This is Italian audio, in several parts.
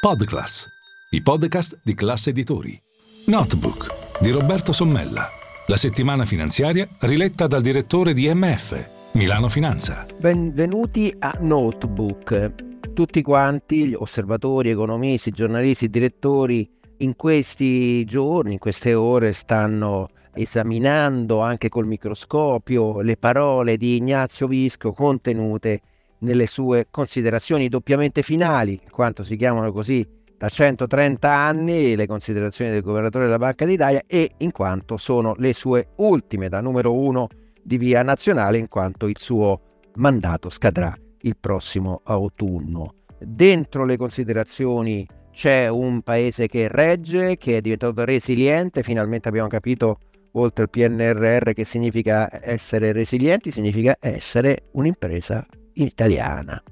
Podclass, i podcast di classe editori. Notebook di Roberto Sommella. La settimana finanziaria riletta dal direttore di MF, Milano Finanza. Benvenuti a Notebook. Tutti quanti, gli osservatori, economisti, giornalisti, direttori, in questi giorni, in queste ore, stanno esaminando anche col microscopio le parole di Ignazio Visco contenute nelle sue considerazioni doppiamente finali, in quanto si chiamano così da 130 anni le considerazioni del governatore della Banca d'Italia e in quanto sono le sue ultime da numero uno di via nazionale in quanto il suo mandato scadrà il prossimo autunno. Dentro le considerazioni c'è un paese che regge, che è diventato resiliente, finalmente abbiamo capito oltre al PNRR che significa essere resilienti, significa essere un'impresa italiana.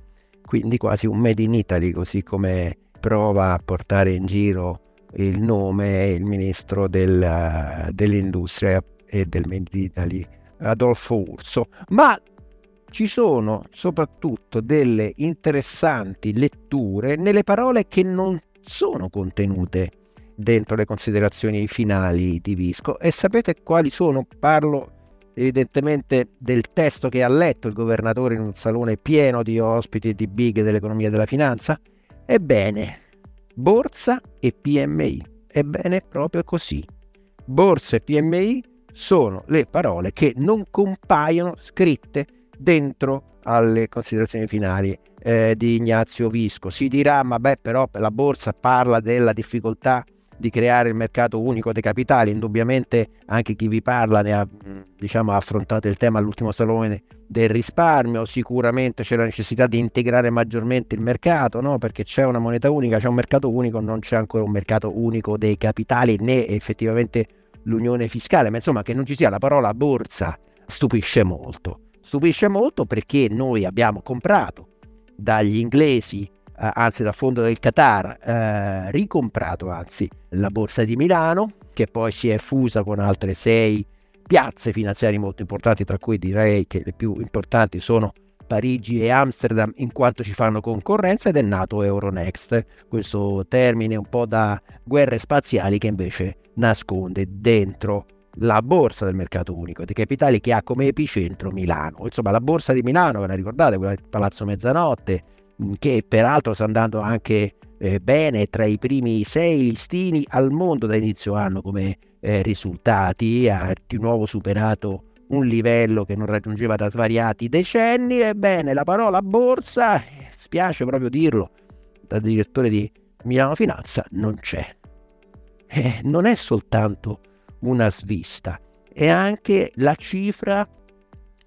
Quindi quasi un made in Italy, così come prova a portare in giro il nome il ministro del, dell'industria e del Made in Italy, Adolfo Urso. Ma ci sono soprattutto delle interessanti letture nelle parole che non sono contenute dentro le considerazioni finali di Visco. E sapete quali sono? Parlo evidentemente del testo che ha letto il governatore in un salone pieno di ospiti e di big dell'economia e della finanza? Ebbene, borsa e PMI. Ebbene, proprio così. Borsa e PMI sono le parole che non compaiono scritte dentro alle considerazioni finali eh, di Ignazio Visco. Si dirà, ma beh, però la borsa parla della difficoltà di creare il mercato unico dei capitali. Indubbiamente anche chi vi parla ne ha diciamo, affrontato il tema all'ultimo salone del risparmio. Sicuramente c'è la necessità di integrare maggiormente il mercato, no? perché c'è una moneta unica, c'è un mercato unico, non c'è ancora un mercato unico dei capitali né effettivamente l'unione fiscale. Ma insomma, che non ci sia la parola borsa stupisce molto. Stupisce molto perché noi abbiamo comprato dagli inglesi anzi dal fondo del Qatar, eh, ricomprato anzi la borsa di Milano, che poi si è fusa con altre sei piazze finanziarie molto importanti, tra cui direi che le più importanti sono Parigi e Amsterdam in quanto ci fanno concorrenza ed è nato Euronext, questo termine un po' da guerre spaziali che invece nasconde dentro la borsa del mercato unico dei capitali che ha come epicentro Milano. Insomma, la borsa di Milano, ve la ricordate, quella del Palazzo Mezzanotte, che peraltro sta andando anche eh, bene tra i primi sei listini al mondo da inizio anno come eh, risultati, ha di nuovo superato un livello che non raggiungeva da svariati decenni. Ebbene, la parola borsa, spiace proprio dirlo, da direttore di Milano Finanza, non c'è. Eh, non è soltanto una svista, è anche la cifra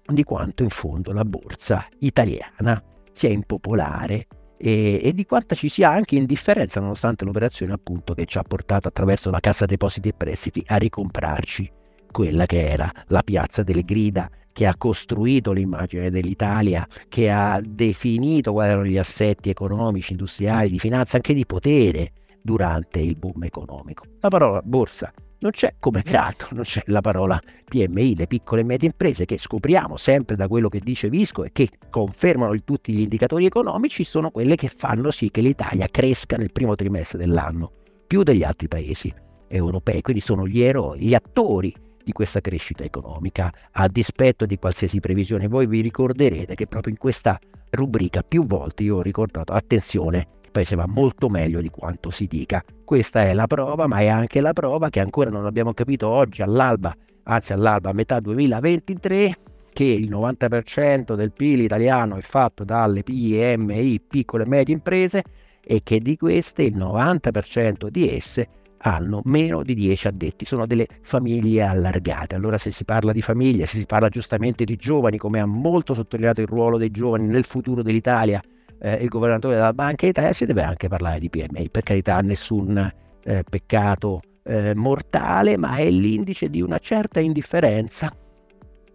di quanto in fondo la borsa italiana sia impopolare e, e, di quanta ci sia anche indifferenza nonostante l'operazione appunto che ci ha portato attraverso la Cassa Depositi e Prestiti a ricomprarci quella che era la piazza delle grida che ha costruito l'immagine dell'Italia, che ha definito quali erano gli assetti economici, industriali, di finanza, anche di potere durante il boom economico. La parola borsa non c'è come peraltro non c'è la parola PMI, le piccole e medie imprese che scopriamo sempre da quello che dice Visco e che confermano tutti gli indicatori economici sono quelle che fanno sì che l'Italia cresca nel primo trimestre dell'anno più degli altri paesi europei, quindi sono gli eroi, gli attori di questa crescita economica a dispetto di qualsiasi previsione. Voi vi ricorderete che proprio in questa rubrica più volte io ho ricordato attenzione paese va molto meglio di quanto si dica. Questa è la prova, ma è anche la prova che ancora non abbiamo capito oggi all'alba, anzi all'alba a metà 2023, che il 90% del PIL italiano è fatto dalle PMI, piccole e medie imprese, e che di queste il 90% di esse hanno meno di 10 addetti, sono delle famiglie allargate. Allora se si parla di famiglie, se si parla giustamente di giovani, come ha molto sottolineato il ruolo dei giovani nel futuro dell'Italia, eh, il governatore della Banca d'Italia, si deve anche parlare di PMI. Per carità, nessun eh, peccato eh, mortale, ma è l'indice di una certa indifferenza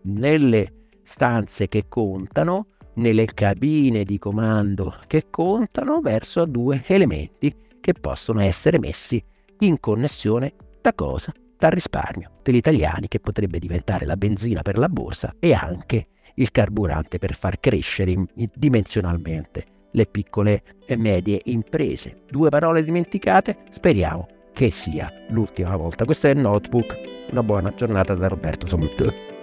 nelle stanze che contano, nelle cabine di comando che contano verso due elementi che possono essere messi in connessione da cosa? Dal risparmio degli italiani che potrebbe diventare la benzina per la borsa e anche il carburante per far crescere dimensionalmente le piccole e medie imprese. Due parole dimenticate, speriamo che sia l'ultima volta. Questo è il notebook. Una buona giornata da Roberto Sommuto.